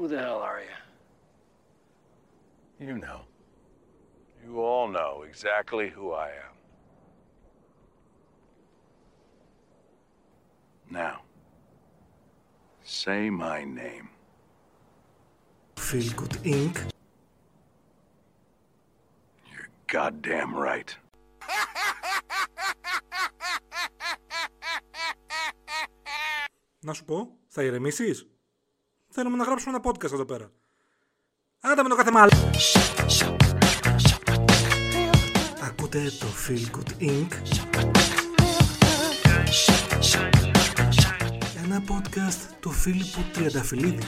Who the hell are you? You know. You all know exactly who I am. Now, say my name. Feel Good Inc. You're goddamn right. Να σου πω, θα ηρεμήσεις? Θέλουμε να γράψουμε ένα podcast εδώ πέρα. Άντε με το κάθε μάλλον. Ακούτε το Feel Good Inc. Ένα podcast του Φίλιππου Τριανταφυλλίδη.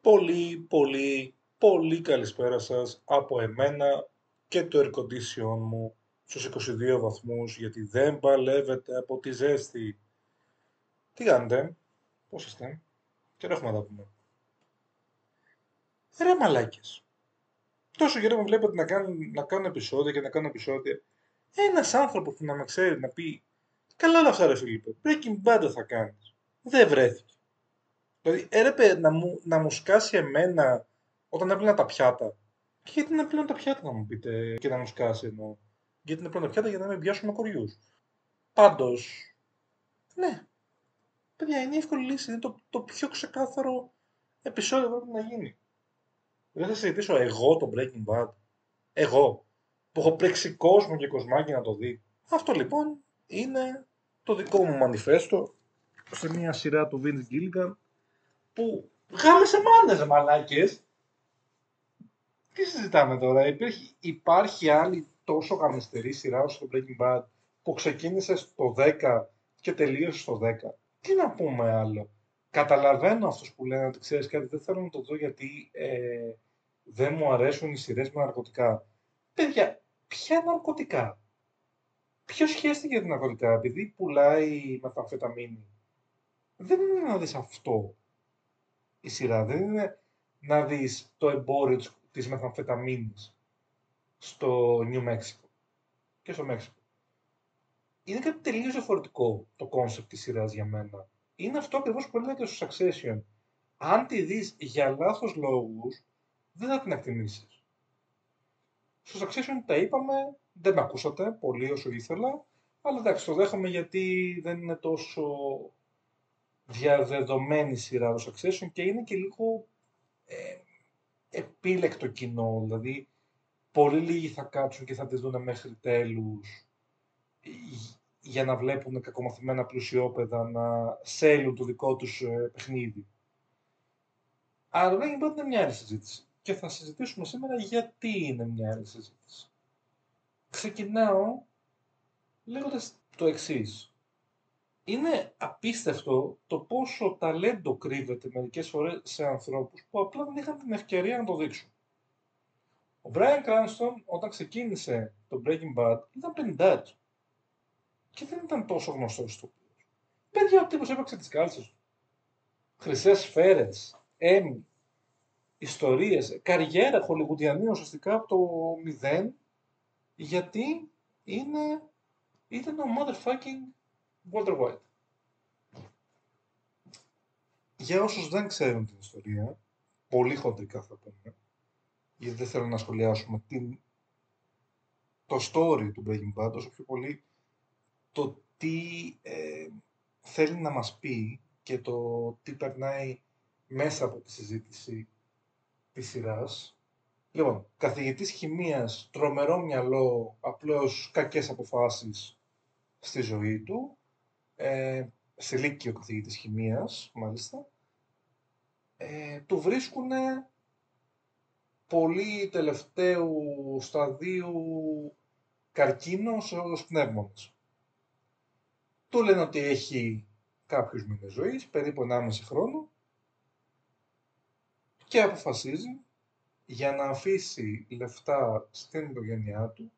Πολύ, πολύ, πολύ καλησπέρα σας από εμένα και το air condition μου στους 22 βαθμούς γιατί δεν παλεύετε από τη ζέστη. Τι κάνετε, πώς είστε, καιρό έχουμε να τα πούμε; Ρε μαλάκες. Τόσο καιρό με βλέπετε να κάνω, να κάνω επεισόδια και να κάνω επεισόδια. Ένας άνθρωπος που να με ξέρει να πει Καλά όλα αυτά ρε Φίλιππε, Breaking Bad θα κάνεις. Δεν βρέθηκε. Δηλαδή έρεπε να μου, να μου σκάσει εμένα όταν έπλυνα τα πιάτα. Και γιατί να πλύνω τα πιάτα να μου πείτε και να μου σκάσει εννοώ. Γιατί να πλύνω τα πιάτα για να μην πιάσουμε κοριούς. Πάντως, ναι. Παιδιά, είναι η εύκολη λύση. Είναι το, το πιο ξεκάθαρο επεισόδιο που πρέπει να γίνει. Δεν θα συζητήσω εγώ το Breaking Bad. Εγώ. Που έχω πρέξει κόσμο και κοσμάκι να το δει. Αυτό λοιπόν είναι το δικό μου μανιφέστο σε μια σειρά του Vince Gilligan που γάμεσε μάνες μαλάκες. Τι συζητάμε τώρα, υπάρχει, υπάρχει άλλη τόσο γαμιστερή σειρά όσο το Breaking Bad που ξεκίνησε στο 10 και τελείωσε στο 10. Τι να πούμε άλλο. Καταλαβαίνω αυτούς που λένε ότι ξέρεις κάτι, δεν θέλω να το δω γιατί ε, δεν μου αρέσουν οι σειρές με ναρκωτικά. Παιδιά, ποια ναρκωτικά; Ποιο σχέστηκε για την ναρκωτικά, επειδή πουλάει μεθαμφεταμίνη. Δεν είναι να δεις αυτό η σειρά, δεν είναι να δεις το εμπόριο της μεθαμφεταμίνης στο New Mexico και στο Mexico. Είναι κάτι τελείως διαφορετικό το concept της σειράς για μένα. Είναι αυτό ακριβώς που έλεγα και στο Succession. Αν τη δεις για λάθος λόγους, δεν θα την εκτιμήσεις. Στο Succession τα είπαμε, δεν με ακούσατε πολύ όσο ήθελα, αλλά εντάξει, το δέχομαι γιατί δεν είναι τόσο διαδεδομένη σειρά το Succession και είναι και λίγο ε, επίλεκτο κοινό, δηλαδή πολύ λίγοι θα κάτσουν και θα τις δουν μέχρι τέλους για να βλέπουν κακομαθημένα πλουσιόπεδα να σέλουν το δικό τους ε, παιχνίδι. Αλλά δεν είναι μια άλλη συζήτηση. Και θα συζητήσουμε σήμερα γιατί είναι μια άλλη συζήτηση. Ξεκινάω λέγοντας το εξής είναι απίστευτο το πόσο ταλέντο κρύβεται μερικές φορές σε ανθρώπους που απλά δεν είχαν την ευκαιρία να το δείξουν. Ο Brian Cranston όταν ξεκίνησε το Breaking Bad ήταν 50 και δεν ήταν τόσο γνωστός στο Παιδιά, ο τύπος έπαιξε τις κάλτσες του. Χρυσές σφαίρες, έμι, ιστορίες, καριέρα χολιγουδιανή ουσιαστικά από το μηδέν γιατί είναι, ήταν ο motherfucking Walter White. Για όσους δεν ξέρουν την ιστορία, πολύ χοντρικά θα πούμε, γιατί δεν θέλω να σχολιάσουμε την, το story του Breaking Bad, όσο πιο πολύ το τι ε, θέλει να μας πει και το τι περνάει μέσα από τη συζήτηση της σειράς. Λοιπόν, καθηγητής χημίας, τρομερό μυαλό, απλώς κακές αποφάσεις στη ζωή του, ε, σε λύκειο καθηγητής χημίας, μάλιστα, ε, του βρίσκουν πολύ τελευταίου σταδίου καρκίνος ως πνεύμονας. Του λένε ότι έχει κάποιους μήνες ζωής, περίπου 1,5 χρόνο, και αποφασίζει για να αφήσει λεφτά στην οικογένειά του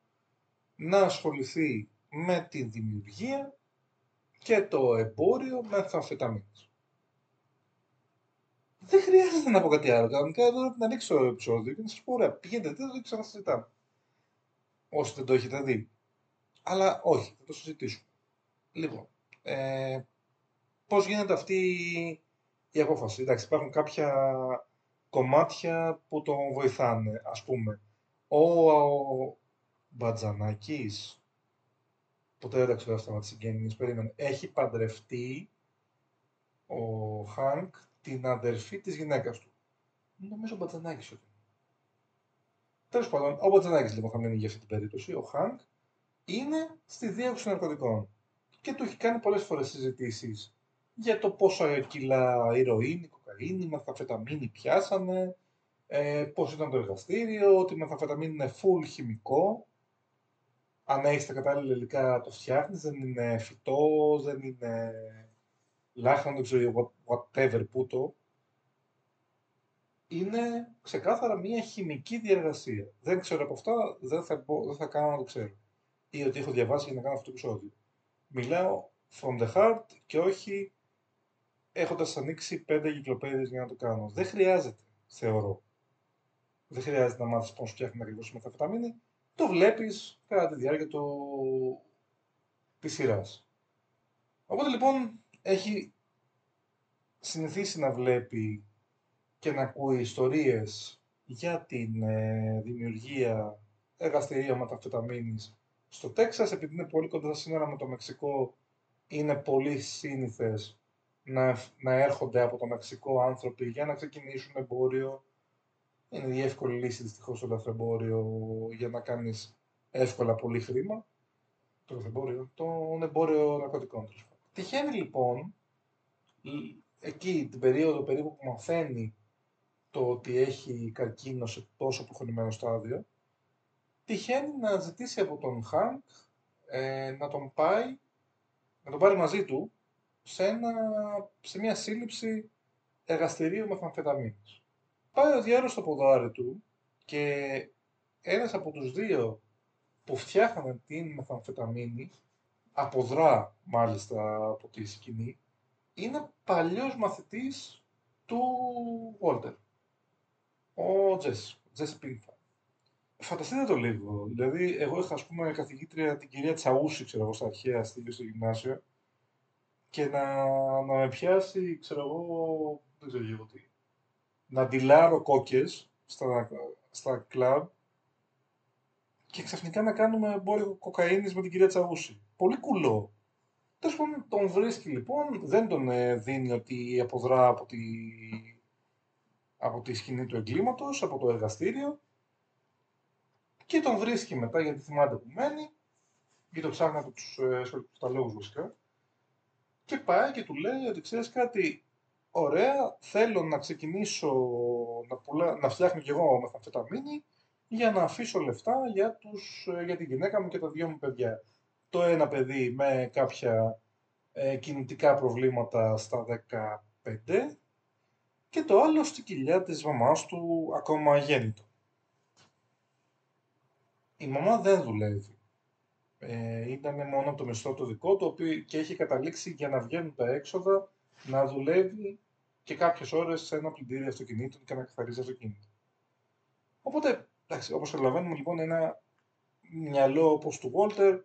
να ασχοληθεί με τη δημιουργία και το εμπόριο με αμφεταμίνες. Δεν χρειάζεται να πω κάτι άλλο. Κανονικά εδώ να ανοίξω το επεισόδιο και να σας πω: Ωραία, πηγαίνετε, δεν το ξανασυζητάμε. Όσοι δεν το έχετε δει. Αλλά όχι, θα το συζητήσουμε. Λοιπόν, ε, πώς γίνεται αυτή η απόφαση; Εντάξει, υπάρχουν κάποια κομμάτια που τον βοηθάνε, ας πούμε. Ο, ο Μπατζανάκης, ποτέ δεν ξέρω αυτά τις συγγένειες, περίμενε, έχει παντρευτεί ο Χάνκ την αδερφή της γυναίκας του. Νομίζω ο Μπατζανάκης ότι Τέλος πάντων, ο Μπατζανάκης λοιπόν θα μείνει για αυτή την περίπτωση, ο Χάνκ, είναι στη δίωξη ναρκωτικών. Και του έχει κάνει πολλές φορές συζητήσεις για το πόσα κιλά ηρωίνη, κοκαίνη, μεθαφεταμίνη πιάσανε, ε, πώς ήταν το εργαστήριο, ότι η μεθαφεταμίνη είναι full χημικό, αν έχεις τα κατάλληλα υλικά το φτιάχνεις, δεν είναι φυτό, δεν είναι λάχανο, δεν ξέρω whatever που το. Είναι ξεκάθαρα μια χημική διαργασία. Δεν ξέρω από αυτά, δεν θα, δεν θα κάνω να το ξέρω. Ή ότι έχω διαβάσει για να κάνω αυτό το επεισόδιο. Μιλάω from the heart και όχι έχοντας ανοίξει πέντε εγκυκλοπαίδειε για να το κάνω. Δεν χρειάζεται, θεωρώ. Δεν χρειάζεται να μάθεις πώς φτιάχνει ακριβώς η μεθαφεταμίνη. Το βλέπεις κατά τη διάρκεια του... τη σειράς. Οπότε λοιπόν έχει συνηθίσει να βλέπει και να ακούει ιστορίες για την ε, δημιουργία εργαστηρίων μεταφεταμίνης στο Τέξας, επειδή είναι πολύ κοντά σύνορα με το Μεξικό, είναι πολύ σύνηθες να, να έρχονται από το Μεξικό άνθρωποι για να ξεκινήσουν εμπόριο. Είναι η εύκολη λύση δυστυχώς το λαθρεμπόριο για να κάνεις εύκολα πολύ χρήμα. Το λαθρεμπόριο, το εμπόριο ναρκωτικών. Τυχαίνει λοιπόν εκεί την περίοδο περίπου που μαθαίνει το ότι έχει καρκίνο σε τόσο προχωρημένο στάδιο, τυχαίνει να ζητήσει από τον Χάνκ ε, να τον πάει, να τον πάρει μαζί του σε, ένα, σε μια σύλληψη εργαστηρίου μεθαμφεταμίνης. Πάει ο διάολος στο ποδάρι του και ένας από τους δύο που φτιάχνανε την μεθαμφεταμίνη, αποδρά μάλιστα από τη σκηνή, είναι παλιός μαθητής του Walter, ο Τζέσ, Τζέσ Πίνφα. Φανταστείτε το λίγο. Δηλαδή, εγώ είχα ας πούμε καθηγήτρια την κυρία Τσαούση, ξέρω εγώ, στα αρχαία στη στο γυμνάσιο και να, να με πιάσει, ξέρω εγώ, δεν ξέρω εγώ τι, να ντυλάρω κόκκες στα, στα κλαμπ και ξαφνικά να κάνουμε εμπόριο κοκαίνης με την κυρία Τσαούση. Πολύ κουλό. Τέλος πάντων, τον βρίσκει λοιπόν, δεν τον ε, δίνει ότι αποδρά από τη, από τη σκηνή του εγκλήματος, από το εργαστήριο και τον βρίσκει μετά γιατί θυμάται που μένει ή το ψάχνει από τους ε, βασικά και πάει και του λέει ότι ξέρεις κάτι ωραία, θέλω να ξεκινήσω να, πουλά, να φτιάχνω κι εγώ μεθαμφεταμίνη για να αφήσω λεφτά για, τους, ε, για τη γυναίκα μου και τα δυο μου παιδιά. Το ένα παιδί με κάποια ε, κινητικά προβλήματα στα 15 και το άλλο στη κοιλιά της μαμάς του ακόμα γέννητο. Η μαμά δεν δουλεύει. Ε, ήταν μόνο από το μισθό το δικό του οποίο και έχει καταλήξει για να βγαίνουν τα έξοδα να δουλεύει και κάποιες ώρες σε ένα πλυντήριο αυτοκινήτων και να καθαρίζει αυτοκίνητο. Οπότε, εντάξει, όπως καταλαβαίνουμε λοιπόν ένα μυαλό όπως του Walter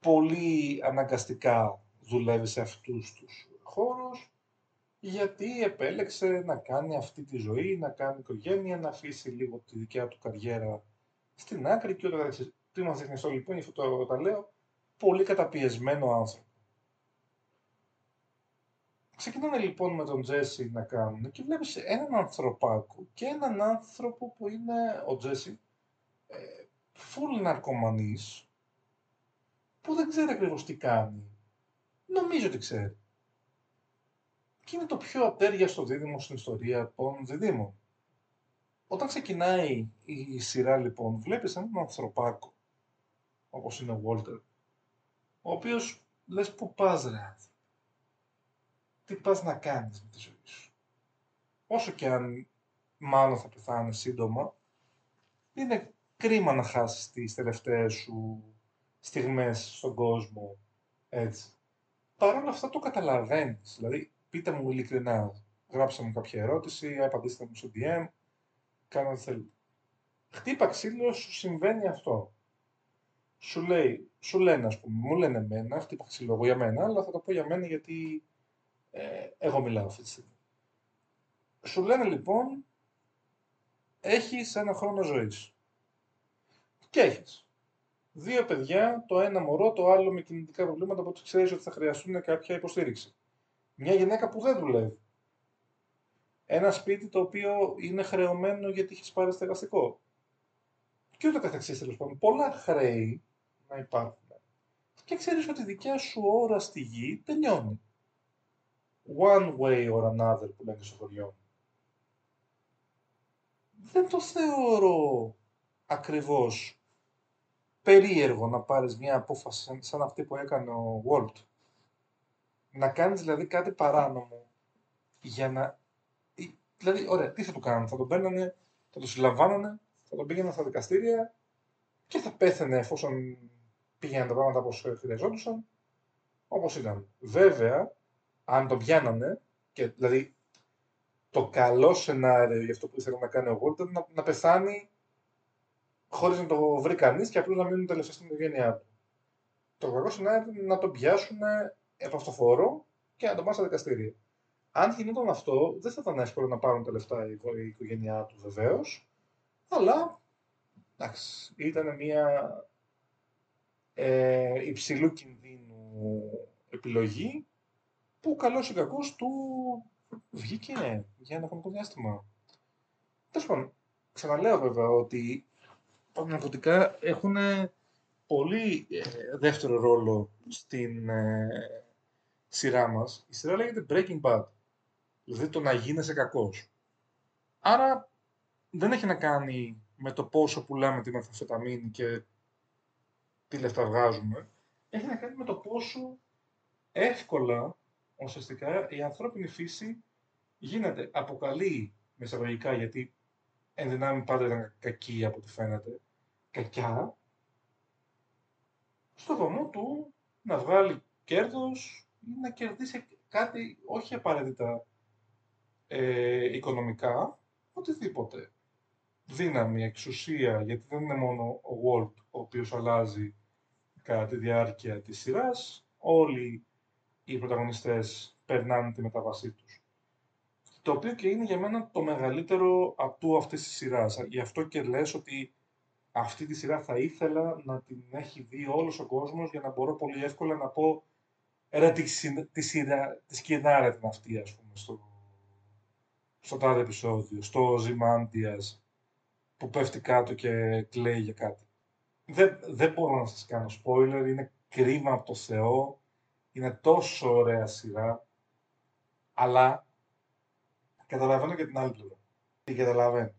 πολύ αναγκαστικά δουλεύει σε αυτούς τους χώρους γιατί επέλεξε να κάνει αυτή τη ζωή, να κάνει οικογένεια, να αφήσει λίγο τη δικιά του καριέρα στην άκρη και όταν τι μας δείχνει αυτό λοιπόν, αυτό το, το λέω, πολύ καταπιεσμένο άνθρωπο. Ξεκινάνε λοιπόν με τον Τζέσι να κάνουν και βλέπεις έναν ανθρωπάκο και έναν άνθρωπο που είναι ο Τζέσι ε, full ναρκωμανής που δεν ξέρει ακριβώς τι κάνει. Νομίζω ότι ξέρει. Και είναι το πιο ατέριαστο δίδυμο στην ιστορία των διδήμων. Όταν ξεκινάει η σειρά λοιπόν, βλέπεις έναν ανθρωπάκο, όπως είναι ο Walter, ο οποίος λες που πας ρε τι πας να κάνεις με τη ζωή σου; Όσο και αν μάλλον θα πεθάνεις σύντομα, είναι κρίμα να χάσεις τις τελευταίες σου στιγμές στον κόσμο έτσι. Παρ' όλα αυτά το καταλαβαίνεις, δηλαδή πείτε μου ειλικρινά, γράψτε μου κάποια ερώτηση, απαντήστε μου στο DM, κάνω ό,τι θέλετε. Χτύπα ξύλο, σου συμβαίνει αυτό. Σου λέει, σου λένε ας πούμε, μου λένε εμένα, χτύπα ξύλο εγώ για μένα, αλλά θα το πω για μένα γιατί Ε, εγώ μιλάω αυτή τη στιγμή. Σου λένε λοιπόν, έχεις ένα χρόνο ζωής. Και έχεις. Δύο παιδιά, το ένα μωρό, το άλλο με κινητικά προβλήματα, οπότε ξέρεις ότι θα χρειαστούν κάποια υποστήριξη. Μια γυναίκα που δεν δουλεύει. Ένα σπίτι το οποίο είναι χρεωμένο γιατί έχεις πάρει στεγαστικό. Και ούτω καθεξής τέλος πάντων. Πολλά χρέη να υπάρχουν. Και ξέρεις ότι η δικιά σου ώρα στη γη τελειώνει. One way or another που λένε στο χωριό. Δεν το θεωρώ ακριβώς περίεργο να πάρεις μια απόφαση σαν αυτή που έκανε ο Walt. Να κάνεις δηλαδή κάτι παράνομο για να... Δηλαδή, ωραία, τι θα του κάνουν, θα τον παίρνανε, θα τον συλλαμβάνανε, θα τον πήγαιναν στα δικαστήρια και θα πέθανε εφόσον πήγαιναν τα πράγματα όπως χρειαζόντουσαν, όπως ήταν. Βέβαια, αν τον πιάνανε, και δηλαδή το καλό σενάριο για αυτό που ήθελε να κάνει ο Walt ήταν να, να πεθάνει χωρίς να το βρει κανείς και απλώς να μείνουν τελευταία στην οικογένειά του. Το κακό σενάριο είναι να τον πιάσουν επ' αυτοφόρο και να τον πάνε στα δικαστήρια. Αν γινόταν αυτό, δεν θα ήταν εύκολο να πάρουν τα λεφτά η, η οικογένειά του βεβαίως, αλλά εντάξει, ήταν μια ε, υψηλού κινδύνου επιλογή που καλώς ή κακώς του βγήκε για ένα χρονικό διάστημα. Τέλος πάντων, ξαναλέω βέβαια ότι τα ναρκωτικά έχουν πολύ ε, δεύτερο ρόλο στην ε, σειρά μας. Η σειρά λέγεται Breaking Bad. Δηλαδή το να γίνεσαι κακός. Άρα δεν έχει να κάνει με το πόσο πουλάμε τη μεθαμφεταμίνη και τι λεφτά βγάζουμε. Έχει να κάνει με το πόσο εύκολα ουσιαστικά η ανθρώπινη φύση γίνεται αποκαλεί με εισαγωγικά γιατί εν δυνάμει πάντα ήταν κακή από ό,τι φαίνεται, κακιά, στο βωμό του να βγάλει κέρδος ή να κερδίσει κάτι όχι απαραίτητα ε, οικονομικά, οτιδήποτε. Δύναμη, εξουσία, γιατί δεν είναι μόνο ο Walt ο οποίος αλλάζει κατά τη διάρκεια της σειράς, όλοι οι πρωταγωνιστές περνάνε τη μεταβασή τους. Το οποίο και είναι για μένα το μεγαλύτερο ατού αυτής της σειράς. Γι' αυτό και λες ότι αυτή τη σειρά θα ήθελα να την έχει δει όλος ο κόσμος για να μπορώ πολύ εύκολα να πω ρε τη, τη, σειρά, τη σκηνάρα την αυτή ας πούμε στο, στο τάδε επεισόδιο, στο Ζημάντιας που πέφτει κάτω και κλαίει για κάτι. Δεν, δεν μπορώ να σας κάνω spoiler, είναι κρίμα από το Θεό, είναι τόσο ωραία σειρά, αλλά καταλαβαίνω και την άλλη πλευρά. Τι καταλαβαίνω.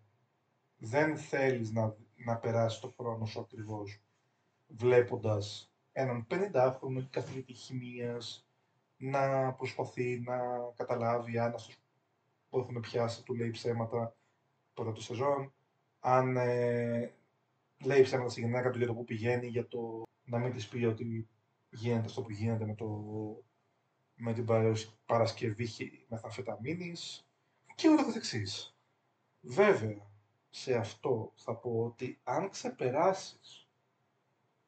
Δεν θέλεις να, να περάσει το χρόνο σου ακριβώς βλέποντας έναν 50χρονο καθηγητή χημίας να προσπαθεί να καταλάβει αν αυτός που έχουν πιάσει του λέει ψέματα τώρα το σεζόν, αν ε, λέει ψέματα στη γυναίκα του για το που πηγαίνει, για το να μην της πει ότι γίνεται αυτό που γίνεται με, το, με την Παρασκευή μεθαμφεταμίνης και όλα τα εξής. Βέβαια, σε αυτό θα πω ότι αν ξεπεράσεις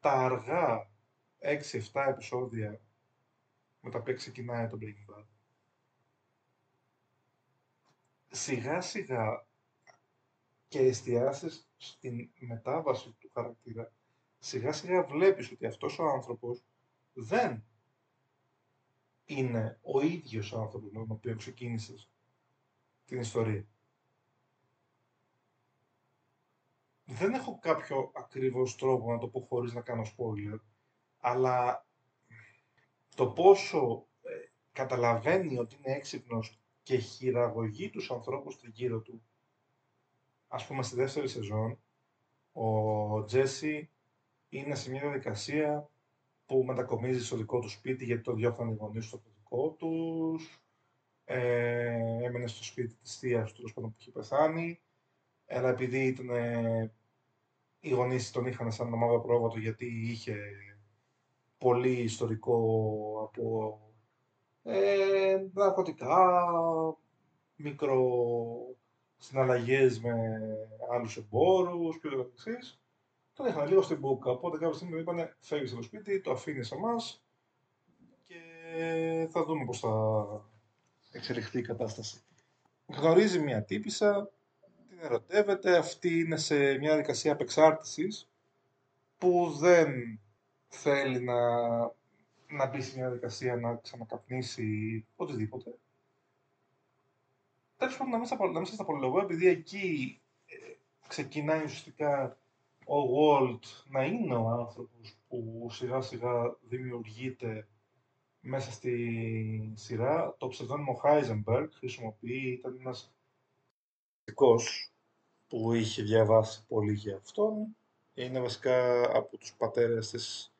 τα αργά 6-7 επεισόδια με τα οποία ξεκινάει το Breaking Bad, σιγά σιγά και εστιάσεις στην μετάβαση του χαρακτήρα, σιγά σιγά βλέπεις ότι αυτός ο άνθρωπος δεν είναι ο ίδιος άνθρωπος με τον οποίο ξεκίνησες την ιστορία. Δεν έχω κάποιο ακριβώς τρόπο να το πω χωρίς να κάνω spoiler, αλλά το πόσο ε, καταλαβαίνει ότι είναι έξυπνος και χειραγωγεί τους ανθρώπους γύρω του. Ας πούμε στη δεύτερη σεζόν, ο Τζέσι είναι σε μια διαδικασία που μετακομίζει στο δικό του σπίτι γιατί το διώχναν οι γονείς του από το δικό τους. Ε, έμενε στο σπίτι της θείας του, που είχε πεθάνει. Αλλά επειδή ήταν, ε, οι γονείς τον είχαν σαν ομάδα πρόβατο γιατί είχε πολύ ιστορικό από ε, ναρκωτικά, μικρο συναλλαγές με άλλους εμπόρους και ούτω τον είχαν λίγο στην μπουκα. Οπότε κάποια στιγμή μου είπανε φεύγεις από το σπίτι, το αφήνεις σε εμάς και θα δούμε πώς θα εξελιχθεί η κατάσταση. Γνωρίζει μια τύπησα, την ερωτεύεται, αυτή είναι σε μια διαδικασία απεξάρτησης που δεν θέλει να, να μπει σε μια διαδικασία να ξανακαπνίσει οτιδήποτε. Τέλος πάντων, να μην σας απολογώ, επειδή εκεί ε, ξεκινάει ουσιαστικά ο Walt να είναι ο άνθρωπος που σιγά σιγά δημιουργείται μέσα στη σειρά. Το ψευδόνιμο Heisenberg χρησιμοποιεί, ήταν ένας φυσικός που είχε διαβάσει πολύ για αυτόν. Είναι βασικά από τους πατέρες της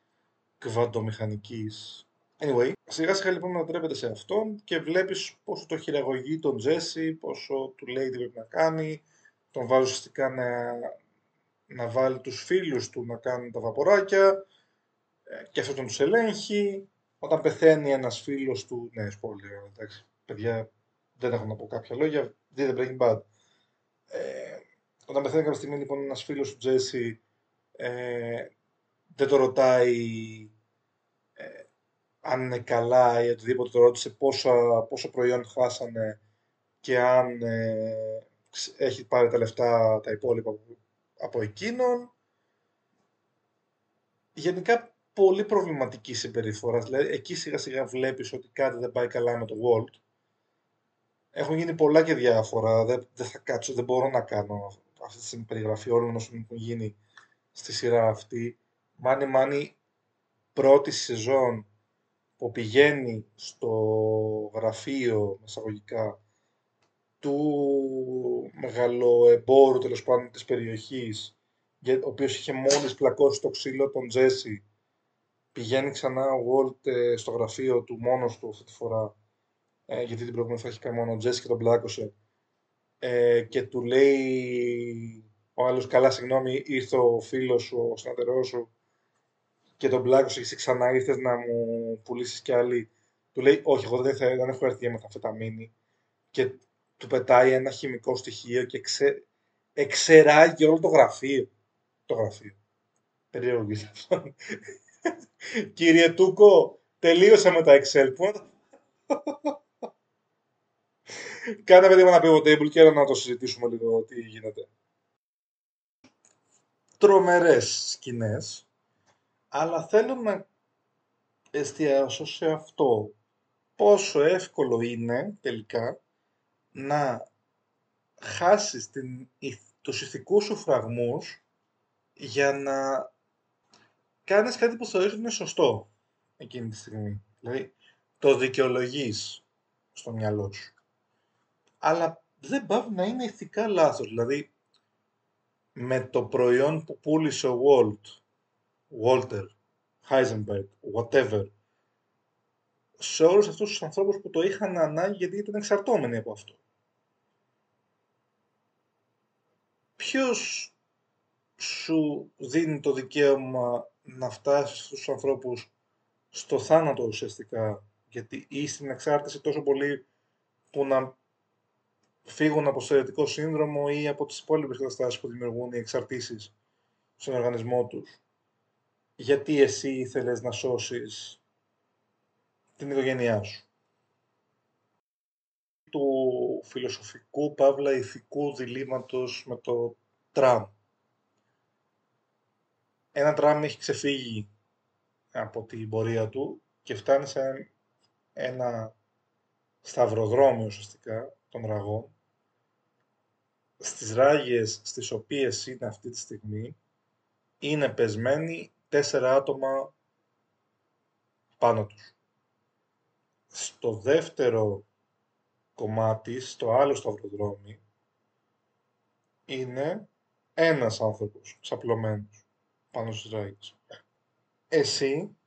κβαντομηχανικής. Anyway, σιγά σιγά λοιπόν μετατρέπεται σε αυτόν και βλέπεις πόσο το χειραγωγεί τον Τζέσι, πόσο του λέει τι πρέπει να κάνει, τον βάζει ουσιαστικά να, να βάλει τους φίλους του να κάνουν τα βαποράκια ε, και αυτό τον τους ελέγχει. Όταν πεθαίνει ένας φίλος του, ναι, spoiler, εντάξει, παιδιά, δεν έχω να πω κάποια λόγια, δείτε Breaking Bad. Ε, όταν πεθαίνει κάποια στιγμή λοιπόν ένας φίλος του Τζέσι ε, δεν το ρωτάει ε, αν είναι καλά ή οτιδήποτε, το ρώτησε πόσα, πόσο προϊόν χάσανε και αν ε, έχει πάρει τα λεφτά τα υπόλοιπα από εκείνον. Γενικά πολύ προβληματική συμπεριφορά. Δηλαδή εκεί σιγά σιγά βλέπεις ότι κάτι δεν πάει καλά με το Walt. Έχουν γίνει πολλά και διάφορα. Δεν, δεν θα κάτσω, δεν μπορώ να κάνω αυτή την περιγραφή όλων όσων έχουν γίνει στη σειρά αυτή. Μάνι Μάνι πρώτη σεζόν που πηγαίνει στο γραφείο μεσαγωγικά του μεγαλοεμπόρου τέλος πάντων της περιοχής ο οποίος είχε μόλις πλακώσει το ξύλο τον Τζέσι πηγαίνει ξανά ο Walt ε, στο γραφείο του μόνος του αυτή τη φορά ε, γιατί την προηγούμενη θα έχει κάνει μόνο ο Τζέσι και τον πλάκωσε ε, και του λέει ο άλλος καλά συγγνώμη ήρθε ο φίλος σου, ο συναδερός σου και τον πλάκωσε και εσύ ξανά ήρθες να μου πουλήσεις κι άλλη του λέει όχι εγώ δεν, θα, δεν έχω έρθει για μεθαμφεταμίνη και του πετάει ένα χημικό στοιχείο και ξε, εξεράγει όλο το γραφείο. Το γραφείο. Περίεργο αυτό. Κύριε Τούκο, τελείωσα με τα Excel. Πού Κάνε παιδί ένα pivot table και να το συζητήσουμε λίγο τι γίνεται. Τρομερές σκηνές, αλλά θέλω να εστιάσω σε αυτό. Πόσο εύκολο είναι τελικά να χάσεις την, τους ηθικούς σου φραγμούς για να κάνεις κάτι που θεωρείς ότι είναι σωστό εκείνη τη στιγμή. Δηλαδή, το δικαιολογείς στο μυαλό σου. Αλλά δεν πάει να είναι ηθικά λάθος. Δηλαδή, με το προϊόν που πούλησε ο Walt, Walter, Heisenberg, whatever, σε όλους αυτούς τους ανθρώπους που το είχαν ανάγκη γιατί ήταν εξαρτώμενοι από αυτό. ποιος σου δίνει το δικαίωμα να φτάσεις στους ανθρώπους στο θάνατο ουσιαστικά, γιατί ή στην εξάρτηση τόσο πολύ που να φύγουν από στερετικό σύνδρομο ή από τις υπόλοιπες καταστάσεις που δημιουργούν οι εξαρτήσεις στον οργανισμό τους. Γιατί εσύ ήθελες να σώσεις την οικογένειά σου; Του φιλοσοφικού, παύλα ηθικού διλήμματος με το τραμ. Ένα τραμ έχει ξεφύγει από την πορεία του και φτάνει σε ένα σταυροδρόμιο ουσιαστικά των ραγών στις ράγες στις οποίες είναι αυτή τη στιγμή είναι πεσμένοι τέσσερα άτομα πάνω τους. Στο δεύτερο κομμάτι, στο άλλο σταυροδρόμι, είναι ένας άνθρωπος σαπλωμένος πάνω στους ράγες. Εσύ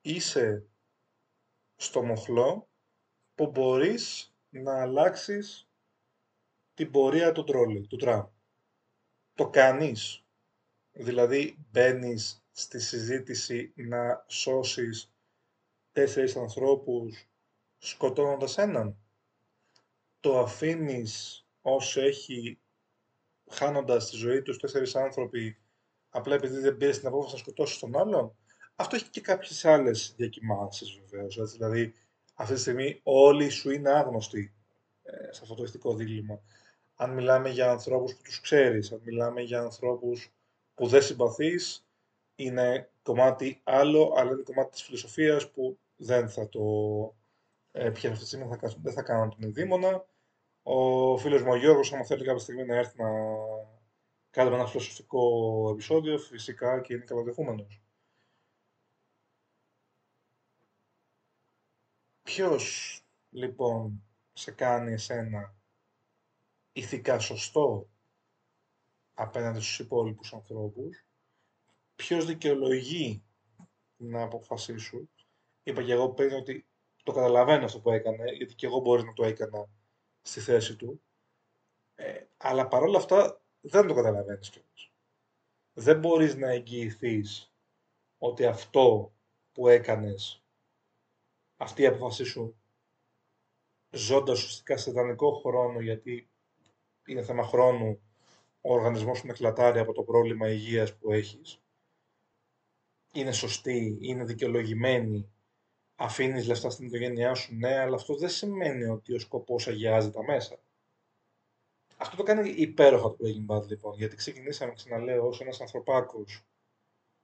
είσαι στο μοχλό που μπορείς να αλλάξεις την πορεία του τρόλου, του τραμ. Το κάνεις. Δηλαδή μπαίνεις στη συζήτηση να σώσεις τέσσερις ανθρώπους σκοτώνοντας έναν το αφήνεις όσο έχει χάνοντας τη ζωή τους τέσσερις άνθρωποι απλά επειδή δεν πήρες την απόφαση να σκοτώσεις τον άλλον. Αυτό έχει και κάποιες άλλες διακοιμάνσεις βεβαίως. Δηλαδή αυτή τη στιγμή όλοι σου είναι άγνωστοι σε αυτό το ηθικό δίλημα. Αν μιλάμε για ανθρώπους που τους ξέρεις, αν μιλάμε για ανθρώπους που δεν συμπαθείς, είναι κομμάτι άλλο, αλλά είναι κομμάτι της φιλοσοφίας που δεν θα το ε, αυτή τη στιγμή, θα, δεν θα κάνω τον ειδήμονα. Ο φίλος μου ο Γιώργος, άμα θέλει κάποια στιγμή να έρθει να κάνουμε ένα φιλοσοφικό επεισόδιο, φυσικά και είναι καλοδεχούμενος. Ποιος, λοιπόν, σε κάνει εσένα ηθικά σωστό απέναντι στους υπόλοιπους ανθρώπους, ποιος δικαιολογεί να αποφασίσουν. Είπα και εγώ πριν ότι το καταλαβαίνω αυτό που έκανε, γιατί και εγώ μπορεί να το έκανα στη θέση του. Ε, αλλά παρόλα αυτά δεν το καταλαβαίνεις κιόλας. Δεν μπορείς να εγγυηθείς ότι αυτό που έκανες, αυτή η αποφασή σου, ζώντας ουσιαστικά σε ιδανικό χρόνο, γιατί είναι θέμα χρόνου, ο οργανισμός σου να κλατάρει από το πρόβλημα υγείας που έχεις, είναι σωστή, είναι δικαιολογημένη, αφήνεις λεφτά στην οικογένειά σου, ναι, αλλά αυτό δεν σημαίνει ότι ο σκοπός αγιάζει τα μέσα. Αυτό το κάνει υπέροχα το Breaking Bad λοιπόν, γιατί ξεκινήσαμε, ξαναλέω, ως ένας ανθρωπάκος,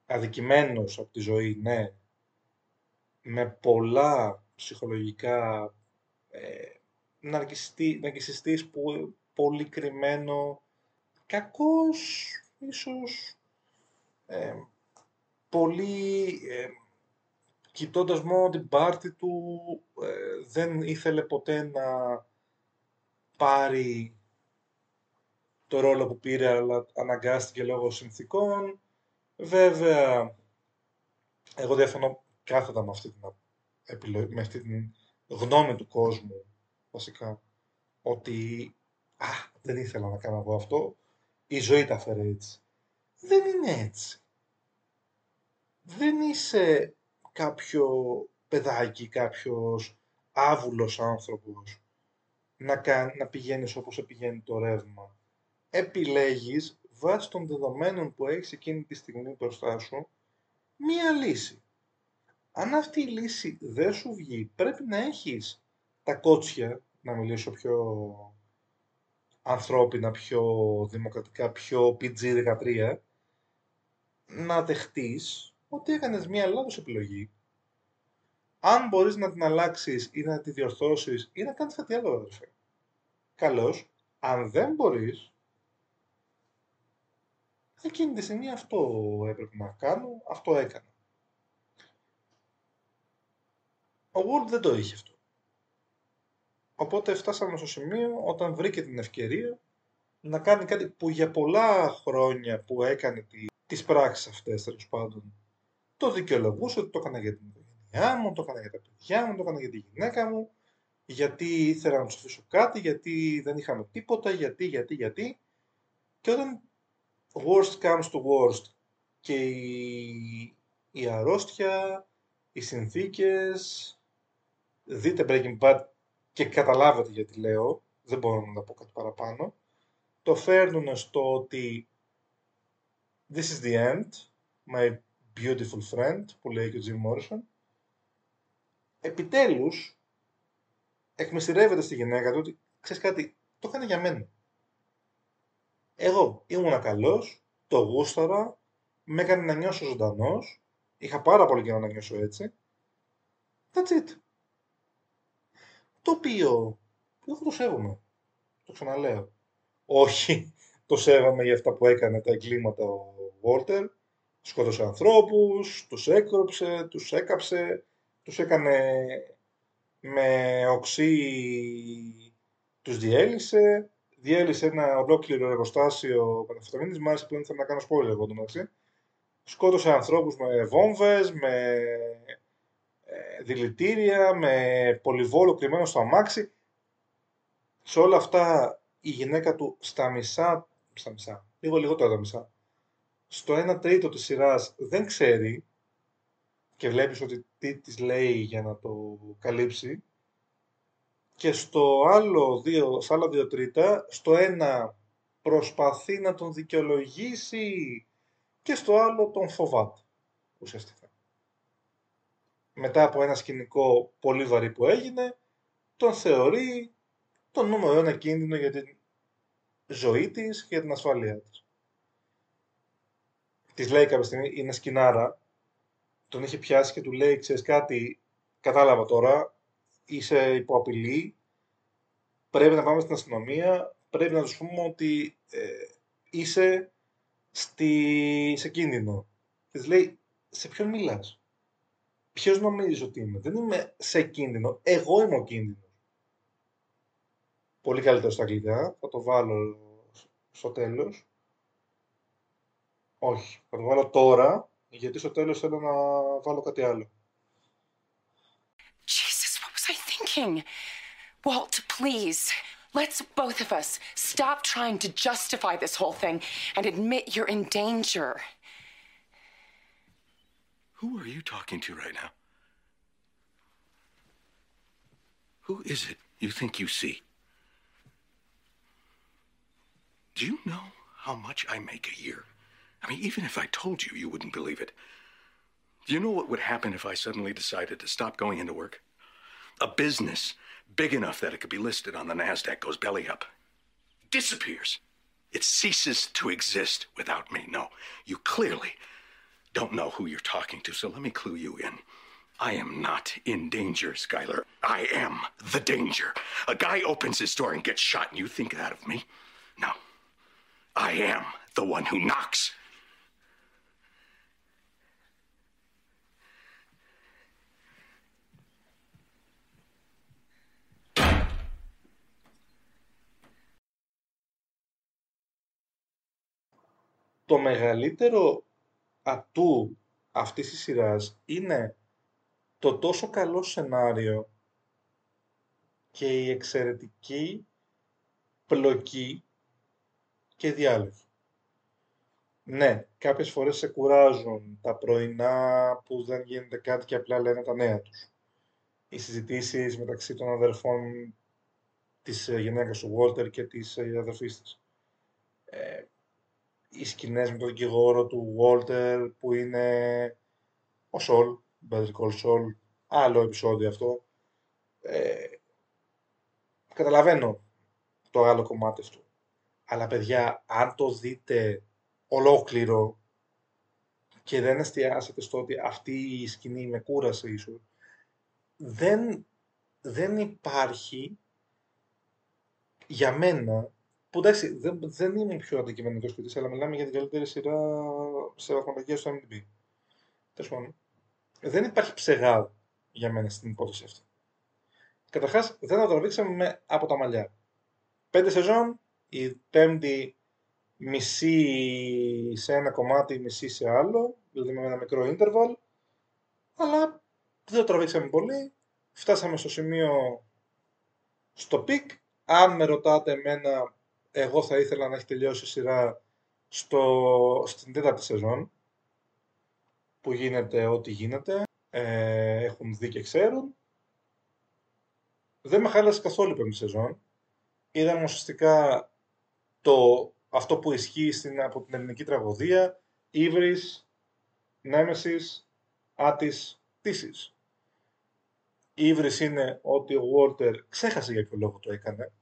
αδικημένος από τη ζωή, ναι, με πολλά ψυχολογικά ε, ναρκιστής που πολύ κρυμμένο, κακός ίσως, ε, πολύ ε, κοιτώντας μόνο την πάρτη του ε, δεν ήθελε ποτέ να πάρει το ρόλο που πήρε αλλά αναγκάστηκε λόγω συνθήκων. Βέβαια, εγώ διαφωνώ κάθετα με αυτή την, επιλογή, με αυτή την γνώμη του κόσμου βασικά ότι α, δεν ήθελα να κάνω εγώ αυτό, η ζωή τα φέρε έτσι. Δεν είναι έτσι. Δεν είσαι κάποιο παιδάκι, κάποιος άβουλος άνθρωπος να, κάνει, να πηγαίνεις όπως πηγαίνει το ρεύμα. Επιλέγεις βάσει των δεδομένων που έχεις εκείνη τη στιγμή μπροστά σου μία λύση. Αν αυτή η λύση δεν σου βγει, πρέπει να έχεις τα κότσια, να μιλήσω πιο ανθρώπινα, πιο δημοκρατικά, πιο PG-13, να δεχτείς ότι έκανες μια λάθος επιλογή, αν μπορείς να την αλλάξεις ή να τη διορθώσεις ή να κάνεις κάτι άλλο, αδερφέ. Καλώς. Αν δεν μπορείς, εκείνη τη στιγμή αυτό έπρεπε να κάνω, αυτό έκανα. Ο Word δεν το είχε αυτό. Οπότε φτάσαμε στο σημείο όταν βρήκε την ευκαιρία να κάνει κάτι που για πολλά χρόνια που έκανε τις πράξεις αυτές τέλος πάντων το δικαιολογούσε ότι το έκανα για την οικογένειά μου, το έκανα για τα παιδιά μου, το έκανα για τη γυναίκα μου, γιατί ήθελα να τους αφήσω κάτι, γιατί δεν είχαμε τίποτα, γιατί, γιατί, γιατί. Και όταν worst comes to worst και η, η αρρώστια, οι συνθήκες, δείτε Breaking Bad και καταλάβετε γιατί λέω, δεν μπορώ να πω κάτι παραπάνω, το φέρνουν στο ότι this is the end, my Beautiful Friend που λέει και ο Jim Morrison επιτέλους εκμυστηρεύεται στη γυναίκα του ότι ξέρεις κάτι, το έκανε για μένα. Εγώ ήμουν καλός, το γούσταρα, με έκανε να νιώσω ζωντανός, είχα πάρα πολύ καιρό να νιώσω έτσι. That's it. Το οποίο εγώ το σέβομαι. Το ξαναλέω. Όχι το σέβομαι για αυτά που έκανε τα εγκλήματα ο Walter, σκότωσε ανθρώπους, τους έκροψε, τους έκαψε, τους έκανε με οξύ, τους διέλυσε, διέλυσε ένα ολόκληρο εργοστάσιο μεταφεταμίνης, μ' άρεσε που δεν θέλω να κάνω spoiler εγώ το μεταξύ. Σκότωσε ανθρώπους με βόμβες, με ε, δηλητήρια, με πολυβόλο κρυμμένο στο αμάξι. Σε όλα αυτά η γυναίκα του στα μισά, στα μισά, λίγο λιγότερο τα μισά, στο 1 τρίτο της σειράς δεν ξέρει και βλέπεις ότι τι της λέει για να το καλύψει και στο άλλο δύο, στα άλλα δύο τρίτα, στο ένα προσπαθεί να τον δικαιολογήσει και στο άλλο τον φοβάται ουσιαστικά. Μετά από ένα σκηνικό πολύ βαρύ που έγινε, τον θεωρεί το νούμερο ένα κίνδυνο για την ζωή της και για την ασφάλειά της. Της λέει κάποια στιγμή, είναι σκηνάρα, τον είχε πιάσει και του λέει, ξέρεις κάτι, κατάλαβα τώρα, είσαι υπό απειλή, πρέπει να πάμε στην αστυνομία, πρέπει να τους πούμε ότι ε, είσαι στη... σε κίνδυνο. Και της λέει, σε ποιον μιλάς; Ποιος νομίζεις ότι είμαι; Δεν είμαι σε κίνδυνο. Εγώ είμαι ο κίνδυνος. Πολύ καλύτερο στα αγγλικά. Θα το βάλω στο τέλος. Όχι. Θα το βάλω τώρα, γιατί στο τέλος θέλω να βάλω κάτι άλλο. Jesus, what was I thinking? Walt, please. Let's both of us stop trying to justify this whole thing and admit you're in danger. Who are you talking to right now? Who is it you think you see? Do you know how much I make a year? I mean, even if I told you, you wouldn't believe it. Do you know what would happen if I suddenly decided to stop going into work? A business big enough that it could be listed on the NASDAQ goes belly up. Disappears. It ceases to exist without me. No, you clearly don't know who you're talking to, so let me clue you in. I am not in danger, Skylar. I am the danger. A guy opens his door and gets shot, and you think that of me? No. I am the one who knocks. Το μεγαλύτερο ατού αυτής της σειράς είναι το τόσο καλό σενάριο και η εξαιρετική πλοκή και διάλογη. Ναι, κάποιες φορές σε κουράζουν τα πρωινά που δεν γίνεται κάτι και απλά λένε τα νέα τους. Οι συζητήσεις μεταξύ των αδερφών της ε, γυναίκας του Walter και της ε, αδερφής της. Ε, οι σκηνές με τον δικηγόρο του Walter που είναι ο Σολ, Better Call Saul, άλλο επεισόδιο αυτό. Ε, καταλαβαίνω το άλλο κομμάτι αυτού. Αλλά παιδιά, αν το δείτε ολόκληρο και δεν εστιάσετε στο ότι αυτή η σκηνή με κούρασε ίσως, δεν, δεν υπάρχει για μένα, που εντάξει δεν, δεν είμαι πιο αντικειμενικός κριτής, αλλά μιλάμε για την καλύτερη σειρά σε βαθμολογία στο IMDb. Τέλος πάντων, δεν υπάρχει ψεγάδι για μένα στην υπόθεση αυτή. Καταρχάς, δεν θα το τραβήξαμε από τα μαλλιά. Πέντε σεζόν, η πέμπτη μισή σε ένα κομμάτι, μισή σε άλλο, δηλαδή με ένα μικρό interval, αλλά δεν το τραβήξαμε πολύ. Φτάσαμε στο σημείο, στο peak. Αν με ρωτάτε εμένα, εγώ θα ήθελα να έχει τελειώσει η σειρά στο, στην τέταρτη σεζόν, που γίνεται ό,τι γίνεται, ε, έχουν δει και ξέρουν. Δεν με χάλασε καθόλου η πέμπτη σεζόν. Είδαμε ουσιαστικά το, αυτό που ισχύει στην, από την ελληνική τραγωδία, Ήβρις, Νέμεσης, Άτης, Τίσης. Η Ήβρις είναι ότι ο Walter ξέχασε για ποιο λόγο το έκανε.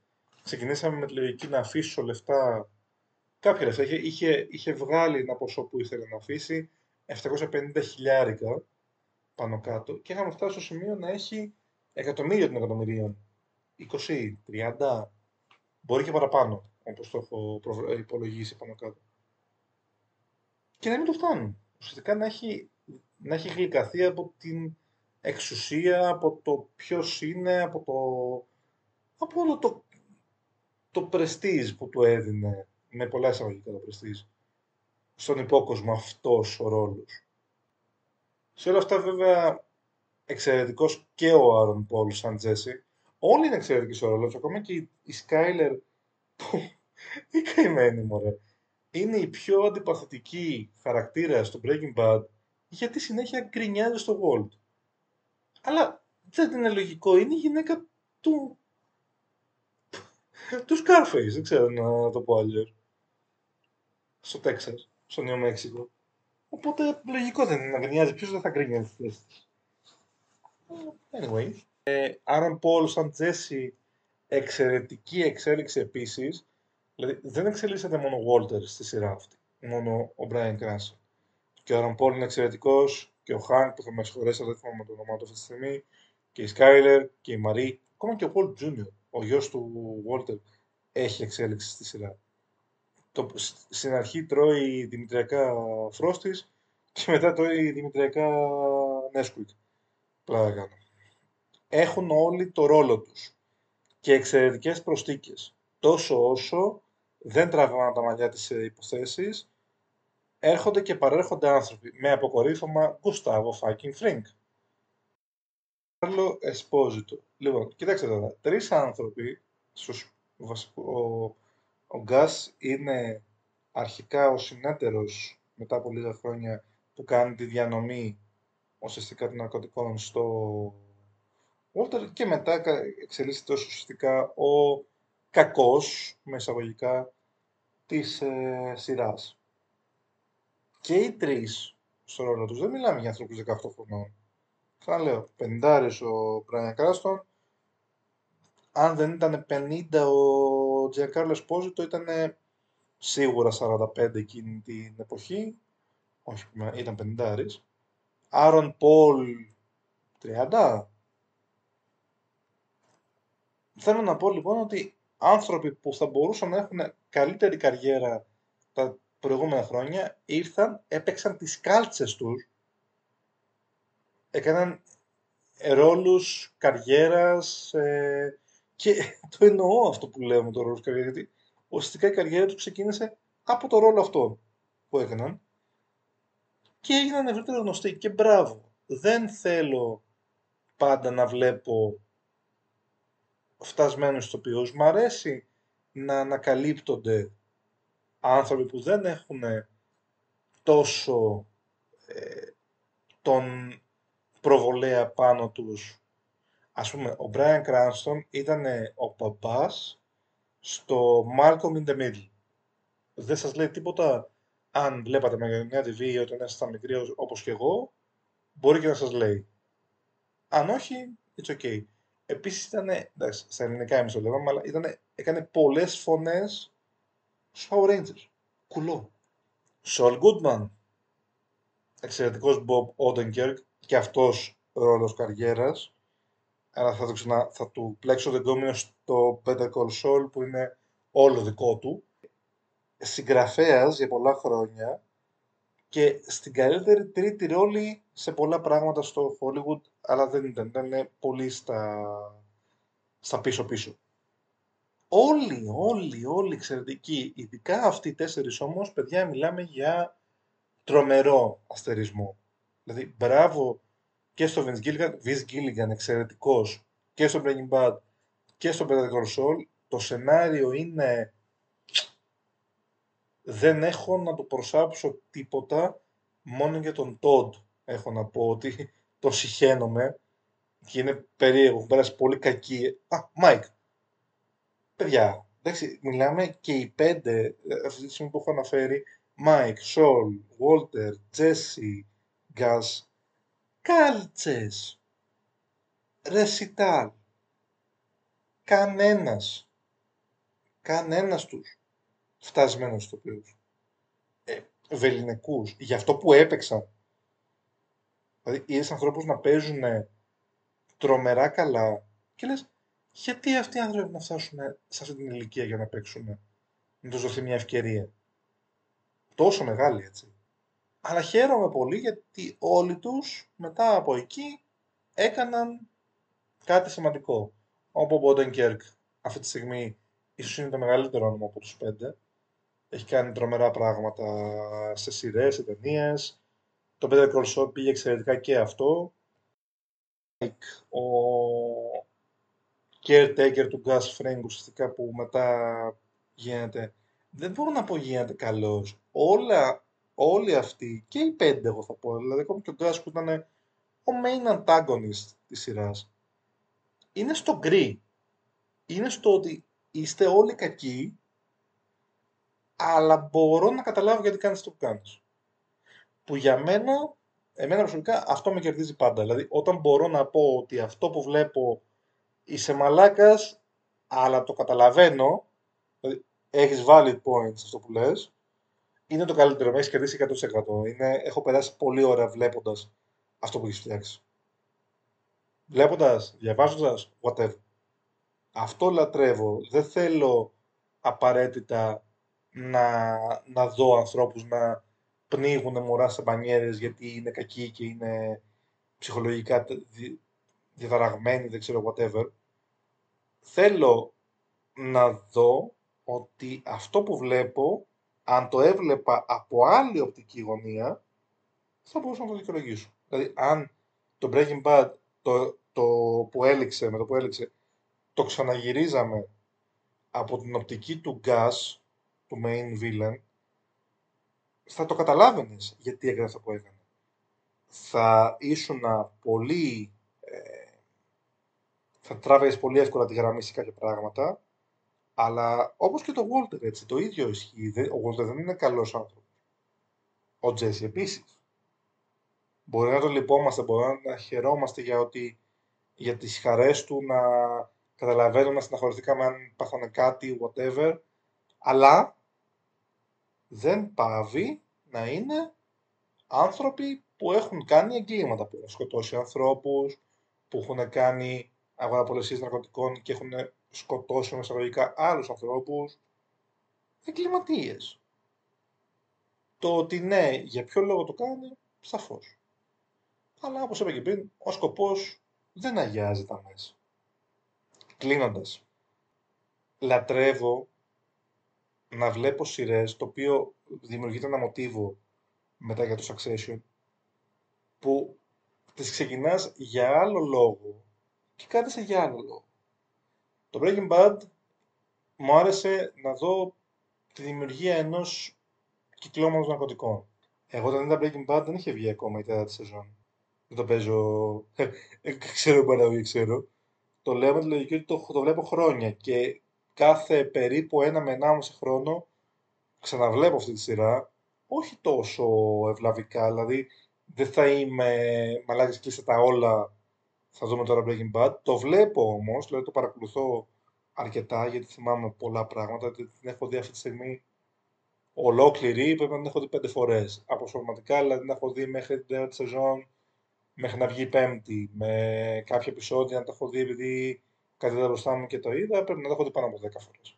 Ξεκινήσαμε με τη λογική να αφήσω λεφτά, κάποια λεφτά, είχε, είχε, είχε βγάλει ένα ποσό που ήθελε να αφήσει, 750 χιλιάρικα πάνω κάτω και είχαμε φτάσει στο σημείο να έχει εκατομμύρια των εκατομμυρίων. 20, 30, μπορεί και παραπάνω, όπως το έχω υπολογίσει πάνω κάτω. Και να μην το φτάνουν. Ουσιαστικά να έχει, να έχει γλυκαθεί από την εξουσία, από το ποιος είναι, από το, από όλο το, το πρεστίζ που του έδινε, με πολλά εισαγωγικά το πρεστίζ, στον υπόκοσμο αυτός ο ρόλος. Σε όλα αυτά βέβαια εξαιρετικός και ο Άρον Πολ σαν Τζέσι. Όλοι είναι εξαιρετικοί στο ρόλο ακόμα και η Σκάιλερ που η καημένη μωρέ. Είναι η πιο αντιπαθητική χαρακτήρα στο Breaking Bad γιατί συνέχεια γκρινιάζει στο Walt. Αλλά δεν είναι λογικό, είναι η γυναίκα του τους Scarface, δεν ξέρω να το πω αλλιώς. Στο Τέξας, στο Νέο Μέξικο. Οπότε λογικό δεν είναι να γκρινιάζει. Ποιος δεν θα γκρινιάζει τη θέση της; Anyway. Ε, Aaron Paul σαν Τζέσι Εξαιρετική εξέλιξη επίσης, δηλαδή δεν εξελίσσεται μόνο ο Walter στη σειρά αυτή, μόνο ο Brian Cranston. Και ο Aaron Paul είναι εξαιρετικός, και ο Hank που θα με συγχωρέσει, δεν θυμάμαι το όνομά του αυτή τη στιγμή, και η Skyler και η Marie, ακόμα και ο Paul Jr., ο γιος του Walter, έχει εξέλιξη στη σειρά. Το, στην αρχή τρώει δημητριακά φρόστις και μετά τρώει δημητριακά Nesquik. Πλάκα κάνω. Έχουν όλοι το ρόλο τους και εξαιρετικές προστίκες. Τόσο όσο δεν τραβάνε τα μαλλιά της υποθέσεις, έρχονται και παρέρχονται άνθρωποι με αποκορύφωμα Gustavo fucking Fring. Giancarlo Esposito. Λοιπόν, κοιτάξτε τώρα, τρεις άνθρωποι, ο, ο Gus είναι αρχικά ο συνέταιρος μετά από λίγα χρόνια που κάνει τη διανομή ουσιαστικά των ναρκωτικών στο Walter και μετά εξελίσσεται ως ουσιαστικά ο κακός, με εισαγωγικά, της ε, σειράς. Και οι τρεις στο ρόλο τους, δεν μιλάμε για ανθρώπους 18 χρονών. Λέω, 50 ο Brian Κράστον, αν δεν ήταν 50 ο Τζιακάρλο Πόζιτο ήταν σίγουρα 45 εκείνη την εποχή, όχι ήταν 50 Άρον Πολ 30. Θέλω να πω λοιπόν ότι άνθρωποι που θα μπορούσαν να έχουν καλύτερη καριέρα τα προηγούμενα χρόνια ήρθαν, έπαιξαν τις κάλτσες τους, έκαναν ρόλους καριέρας ε, και το εννοώ αυτό που λέω με το ρόλο καριέρας γιατί ουσιαστικά η καριέρα του ξεκίνησε από το ρόλο αυτό που έκαναν και έγιναν ευρύτερα γνωστοί και μπράβο. Δεν θέλω πάντα να βλέπω φτασμένους ηθοποιούς. Μ' αρέσει να ανακαλύπτονται άνθρωποι που δεν έχουν τόσο ε, τον προβολέα πάνω τους. Ας πούμε, ο Brian Cranston ήταν ο παπάς στο Malcolm in the Middle. Δεν σας λέει τίποτα αν βλέπατε Μεγαλύτερη TV όταν ήσασταν μικροί όπως και εγώ, μπορεί και να σας λέει. Αν όχι, it's okay. Επίσης ήταν, εντάξει, στα ελληνικά εμείς το λέγαμε, αλλά ήταν, έκανε πολλές φωνές στους Power Rangers. Κουλό. Σολ Goodman. Εξαιρετικός Bob Odenkirk και αυτός ρόλος καριέρας. Αλλά θα, το ξανα, θα του πλέξω τον κόμμα στο Better Call Saul που είναι όλο δικό του συγγραφέας για πολλά χρόνια και στην καλύτερη τρίτη ρόλη σε πολλά πράγματα στο Hollywood, αλλά δεν ήταν, ήταν πολύ στα, στα πίσω-πίσω. Όλοι, όλοι, όλοι εξαιρετικοί, ειδικά αυτοί οι τέσσερις όμως, παιδιά, μιλάμε για τρομερό αστερισμό. Δηλαδή, μπράβο και στο Vince Gilligan, Vince Gilligan εξαιρετικός, και στο Breaking Bad και στο Better Call Saul, το σενάριο είναι δεν έχω να το προσάψω τίποτα μόνο για τον Τόντ. Έχω να πω ότι το συχαίνομαι και είναι περίεργο, έχω πέρασει πολύ κακή. Α, Μάικ. Παιδιά, εντάξει, μιλάμε και οι πέντε αυτή τη στιγμή που έχω αναφέρει Mike, Saul, Walter, Jesse, Gus, κάλτσες, ρεσιτάλ. Κανένας. Κανένας τους φτασμένους ηθοποιούς. Ε, βεληνεκούς. Για αυτό που έπαιξαν. Δηλαδή, είδες ανθρώπους να παίζουν τρομερά καλά και λες, γιατί αυτοί οι άνθρωποι να φτάσουν σε αυτή την ηλικία για να παίξουν, να τους δοθεί μια ευκαιρία; Τόσο μεγάλη έτσι. Αλλά χαίρομαι πολύ γιατί όλοι τους μετά από εκεί έκαναν κάτι σημαντικό. Ο Μπόντεν Κέρκ αυτή τη στιγμή ίσως είναι το μεγαλύτερο όνομα από τους πέντε έχει κάνει τρομερά πράγματα σε σειρές, σε ταινίες. Το Better Call Saul πήγε εξαιρετικά και αυτό. Ο caretaker του Gus Fring ουσιαστικά που μετά γίνεται. Δεν μπορώ να πω γίνεται καλός. Όλα, όλοι αυτοί και οι πέντε εγώ θα πω, δηλαδή ακόμη και ο Gus που ήταν ο main antagonist της σειράς, είναι στο γκρι. Είναι στο ότι είστε όλοι κακοί αλλά μπορώ να καταλάβω γιατί κάνεις το που κάνεις. Που για μένα, εμένα προσωπικά αυτό με κερδίζει πάντα. Δηλαδή όταν μπορώ να πω ότι αυτό που βλέπω είσαι μαλάκας, αλλά το καταλαβαίνω, δηλαδή έχεις valid points αυτό που λες, είναι το καλύτερο, με έχεις κερδίσει 100%. Είναι, έχω περάσει πολύ ώρα βλέποντας αυτό που έχεις φτιάξει. Βλέποντας, διαβάζοντας, whatever. Αυτό λατρεύω. Δεν θέλω απαραίτητα να, να δω ανθρώπους να πνίγουν μωρά σε μπανιέρες γιατί είναι κακοί και είναι ψυχολογικά διαταραγμένοι, δεν ξέρω whatever. Θέλω να δω ότι αυτό που βλέπω, αν το έβλεπα από άλλη οπτική γωνία, θα μπορούσα να το δικαιολογήσω. Δηλαδή, αν το Breaking Bad, το, το που έληξε, με το που έληξε, το ξαναγυρίζαμε από την οπτική του Gas, του main villain, θα το καταλάβαινες γιατί έκανε αυτό που έκανε. Θα ήσουν πολύ... Ε, θα τράβεγες πολύ εύκολα τη γραμμή σε κάποια πράγματα, αλλά όπως και το Walter, έτσι, το ίδιο ισχύει. Ο Walter δεν είναι καλός άνθρωπος. Ο Τζέσι επίσης. Μπορεί να το λυπόμαστε, μπορεί να χαιρόμαστε για, ότι, για τις χαρές του, να καταλαβαίνουμε, να στεναχωρηθήκαμε αν πάθανε κάτι, whatever, αλλά δεν πάβει να είναι άνθρωποι που έχουν κάνει εγκλήματα, που έχουν σκοτώσει ανθρώπους, που έχουν κάνει αγοραπολεσίες ναρκωτικών και έχουν σκοτώσει μεσαγωγικά άλλους ανθρώπους, εγκληματίες. Το ότι ναι, για ποιο λόγο το κάνει, σαφώς. Αλλά όπως είπα και πριν, ο σκοπός δεν αγιάζει τα μέσα. Κλείνοντας, λατρεύω να βλέπω σειρές το οποίο δημιουργείται ένα μοτίβο μετά για το Succession που τις ξεκινάς για άλλο λόγο και κάθεσαι για άλλο λόγο. Το Breaking Bad μου άρεσε να δω τη δημιουργία ενός κυκλώματος ναρκωτικών. Εγώ όταν είδα Breaking Bad δεν είχε βγει ακόμα η τέταρτη σεζόν. Δεν το παίζω, ξέρω παραγωγή, ξέρω. Το λέω με τη λογική ότι το, το βλέπω χρόνια και κάθε περίπου ένα με ενάμιση χρόνο ξαναβλέπω αυτή τη σειρά, όχι τόσο ευλαβικά, δηλαδή δεν θα είμαι μαλάκες κλείστε τα όλα, θα δούμε τώρα Breaking Bad. Το βλέπω όμως, δηλαδή το παρακολουθώ αρκετά γιατί θυμάμαι πολλά πράγματα, την έχω δει αυτή τη στιγμή ολόκληρη, πρέπει να την έχω δει πέντε φορές. Αποσπασματικά, δηλαδή την έχω δει μέχρι την τέταρτη σεζόν, μέχρι να βγει η πέμπτη, με κάποια επεισόδια να τα έχω δει επειδή κάτι δεν μπροστά μου και το είδα, πρέπει να το έχω δει πάνω από 10 φορές.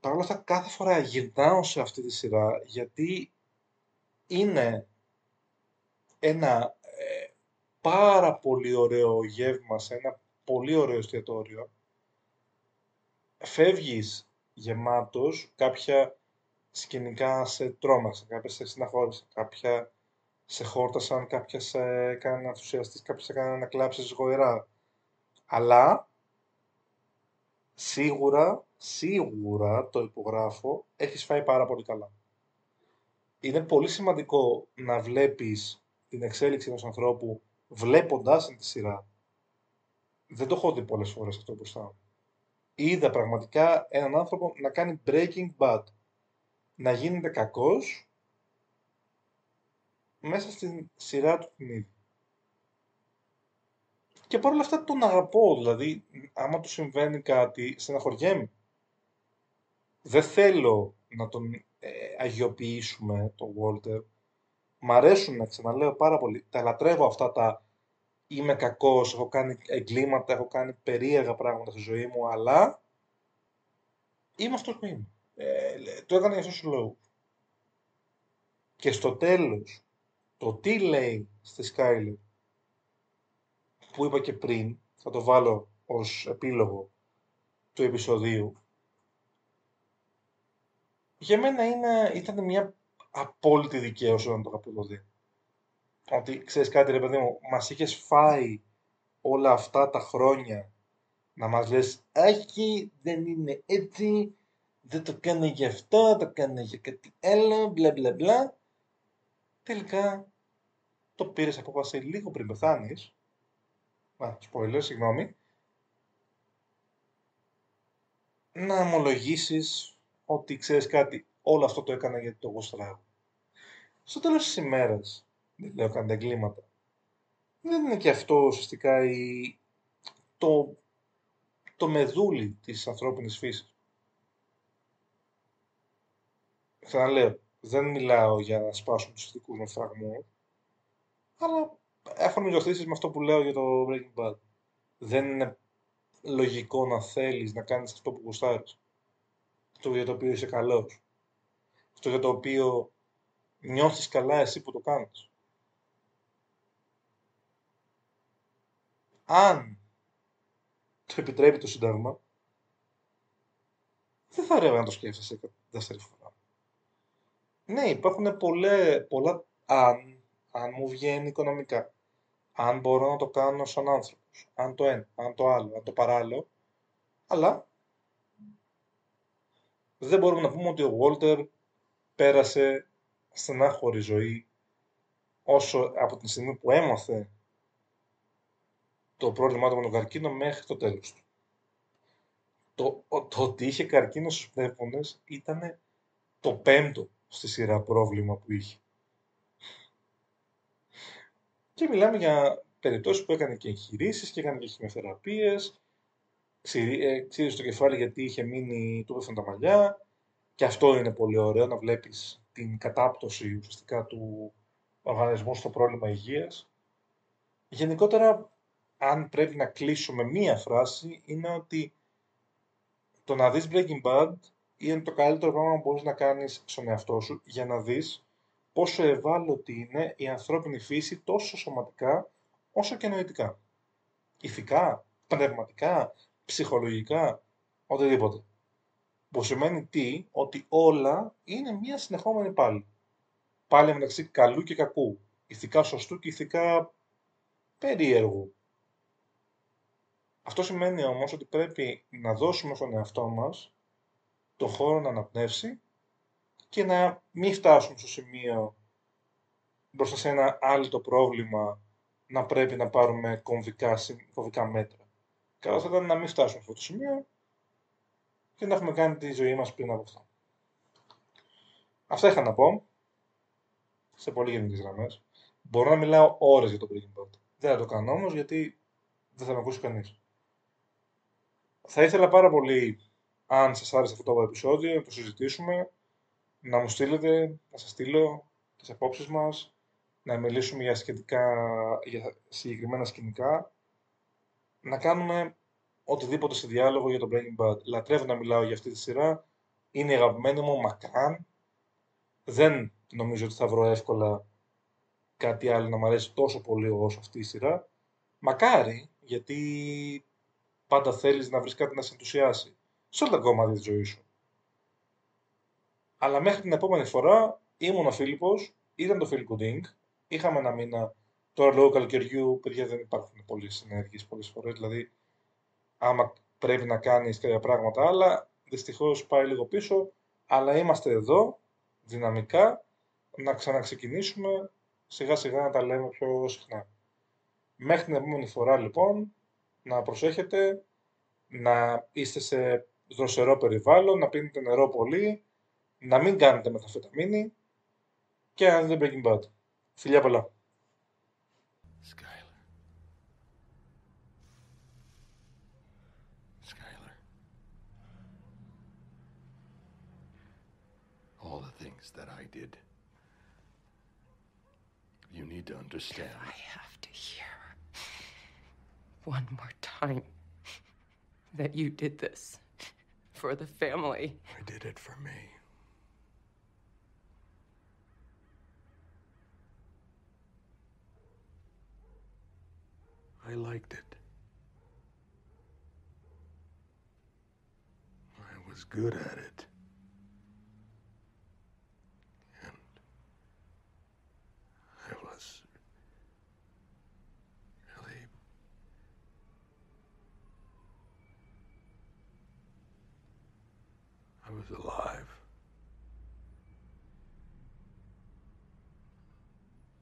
Παρ' όλα αυτά κάθε φορά γυρνάω σε αυτή τη σειρά γιατί είναι ένα ε, πάρα πολύ ωραίο γεύμα σε ένα πολύ ωραίο εστιατόριο. Φεύγεις γεμάτος, κάποια σκηνικά σε τρόμαξαν, κάποια σε συναχώρησαν, κάποια σε χόρτασαν, κάποια σε έκαναν ενθουσιαστείς, κάποια σε έκαναν να κλάψεις γοηρά. Αλλά σίγουρα, σίγουρα το υπογράφω, έχεις φάει πάρα πολύ καλά. Είναι πολύ σημαντικό να βλέπεις την εξέλιξη ενός ανθρώπου βλέποντας τη σειρά. Δεν το έχω δει πολλές φορές αυτό μπροστά μου. Είδα πραγματικά έναν άνθρωπο να κάνει breaking bad. Να γίνεται κακός μέσα στην σειρά του την και παρόλα αυτά τον αγαπώ, δηλαδή, άμα του συμβαίνει κάτι, στεναχωριέμαι. Δεν θέλω να τον ε, αγιοποιήσουμε, τον Walter. Μ' αρέσουν, να ξαναλέω πάρα πολύ. Τα λατρεύω αυτά τα είμαι κακός, έχω κάνει εγκλήματα, έχω κάνει περίεργα πράγματα στη ζωή μου, αλλά είμαι αυτός που είμαι. Ε, το έκανα για αυτός ο λόγο. Και στο τέλος, το τι λέει στη Skyler που είπα και πριν, θα το βάλω ως επίλογο του επεισοδίου, για μένα είναι, ήταν μια απόλυτη δικαίωση να το είχα δει. Ότι ξέρεις κάτι ρε παιδί μου, μας είχες φάει όλα αυτά τα χρόνια να μας λες «Άχι, δεν είναι έτσι, δεν το κάνει για αυτό, το κάνει για κάτι άλλο, μπλα μπλα μπλα». Τελικά το πήρες απόφαση λίγο πριν πεθάνεις α, spoiler, συγγνώμη, να ομολογήσεις ότι ξέρεις κάτι, όλο αυτό το έκανα γιατί το γουστράγω. Στο τέλος της ημέρας, δεν λέω καν εγκλήματα, δεν είναι και αυτό ουσιαστικά η... το, το μεδούλι της ανθρώπινης φύσης. Ξαναλέω, δεν μιλάω για να σπάσουν τους ηθικούς με φραγμό, αλλά έχω μιλωθήσεις με αυτό που λέω για το Breaking Bad. Δεν είναι λογικό να θέλεις να κάνεις αυτό που γουστάρεις. Αυτό για το οποίο είσαι καλός. Αυτό για το οποίο νιώθεις καλά εσύ που το κάνεις. Αν το επιτρέπει το Σύνταγμα, δεν θα ρεύει να το σκέφτεσαι δεύτερη φορά. Ναι, υπάρχουν πολλέ, πολλά αν, αν μου βγαίνει οικονομικά. Αν μπορώ να το κάνω σαν άνθρωπος. Αν το ένα, αν το άλλο, αν το παράλληλο. Αλλά δεν μπορούμε να πούμε ότι ο Βόλτερ πέρασε στενάχωρη ζωή όσο από την στιγμή που έμαθε το πρόβλημά του με τον καρκίνο μέχρι το τέλος του. Το, το ότι είχε καρκίνο στους πνεύμονες ήταν το πέμπτο στη σειρά πρόβλημα που είχε. Και μιλάμε για περιπτώσεις που έκανε και εγχειρήσεις και έκανε και χημειοθεραπείες, ξύρισε το κεφάλι γιατί είχε μείνει, του έπεφταν τα μαλλιά και αυτό είναι πολύ ωραίο να βλέπεις την κατάπτωση ουσιαστικά του οργανισμού στο πρόβλημα υγείας. Γενικότερα, αν πρέπει να κλείσουμε μία φράση, είναι ότι το να δεις Breaking Bad είναι το καλύτερο πράγμα που μπορείς να κάνεις στον εαυτό σου για να δεις πόσο ευάλωτη είναι η ανθρώπινη φύση τόσο σωματικά όσο και νοητικά. Ηθικά, πνευματικά, ψυχολογικά, οτιδήποτε. Που σημαίνει τι, ότι όλα είναι μια συνεχόμενη πάλι. Πάλι μεταξύ καλού και κακού. Ηθικά σωστού και ηθικά περίεργου. Αυτό σημαίνει όμως ότι πρέπει να δώσουμε στον εαυτό μας το χώρο να αναπνεύσει και να μην φτάσουμε στο σημείο μπροστά σε ένα άλλο πρόβλημα να πρέπει να πάρουμε κομβικά, κομβικά μέτρα. Καλό θα ήταν να μην φτάσουμε σε αυτό το σημείο και να έχουμε κάνει τη ζωή μας πριν από αυτό. Αυτά είχα να πω, σε πολύ γενικές γραμμές. Μπορώ να μιλάω ώρες για το Breaking Bad. Δεν θα το κάνω όμως γιατί δεν θα με ακούσει κανείς. Θα ήθελα πάρα πολύ, αν σας άρεσε αυτό το επεισόδιο, να το συζητήσουμε, να μου στείλετε, να σας στείλω τις απόψεις μας, να μιλήσουμε για, σχετικά, για συγκεκριμένα σκηνικά, να κάνουμε οτιδήποτε σε διάλογο για το Breaking Bad. Λατρεύω να μιλάω για αυτή τη σειρά. Είναι η αγαπημένη μου μακράν. Δεν νομίζω ότι θα βρω εύκολα κάτι άλλο να μου αρέσει τόσο πολύ όσο αυτή η σειρά. Μακάρι, γιατί πάντα θέλεις να βρεις κάτι να σε ενθουσιάσει. Σε όλα τα κόμματα της ζωής σου. Αλλά μέχρι την επόμενη φορά ήμουν ο Φίλιππος, ήταν το Phil Gooding, είχαμε ένα μήνα τώρα λόγω καλοκαιριού, παιδιά δεν υπάρχουν πολλές συνέργειες πολλές φορές, δηλαδή άμα πρέπει να κάνεις κάποια πράγματα άλλα, δυστυχώς πάει λίγο πίσω, αλλά είμαστε εδώ, δυναμικά, να ξαναξεκινήσουμε, σιγά σιγά να τα λέμε πιο συχνά. Μέχρι την επόμενη φορά λοιπόν, να προσέχετε, να είστε σε δροσερό περιβάλλον, να πίνετε νερό πολύ, να μην κάνετε μεθαφεταμίνη και να δείτε Breaking Bad. Φιλιά πολλά. Need to understand. I have to hear one more time that you did this for the family. I did it for me. I liked it. I was good at it. I was alive.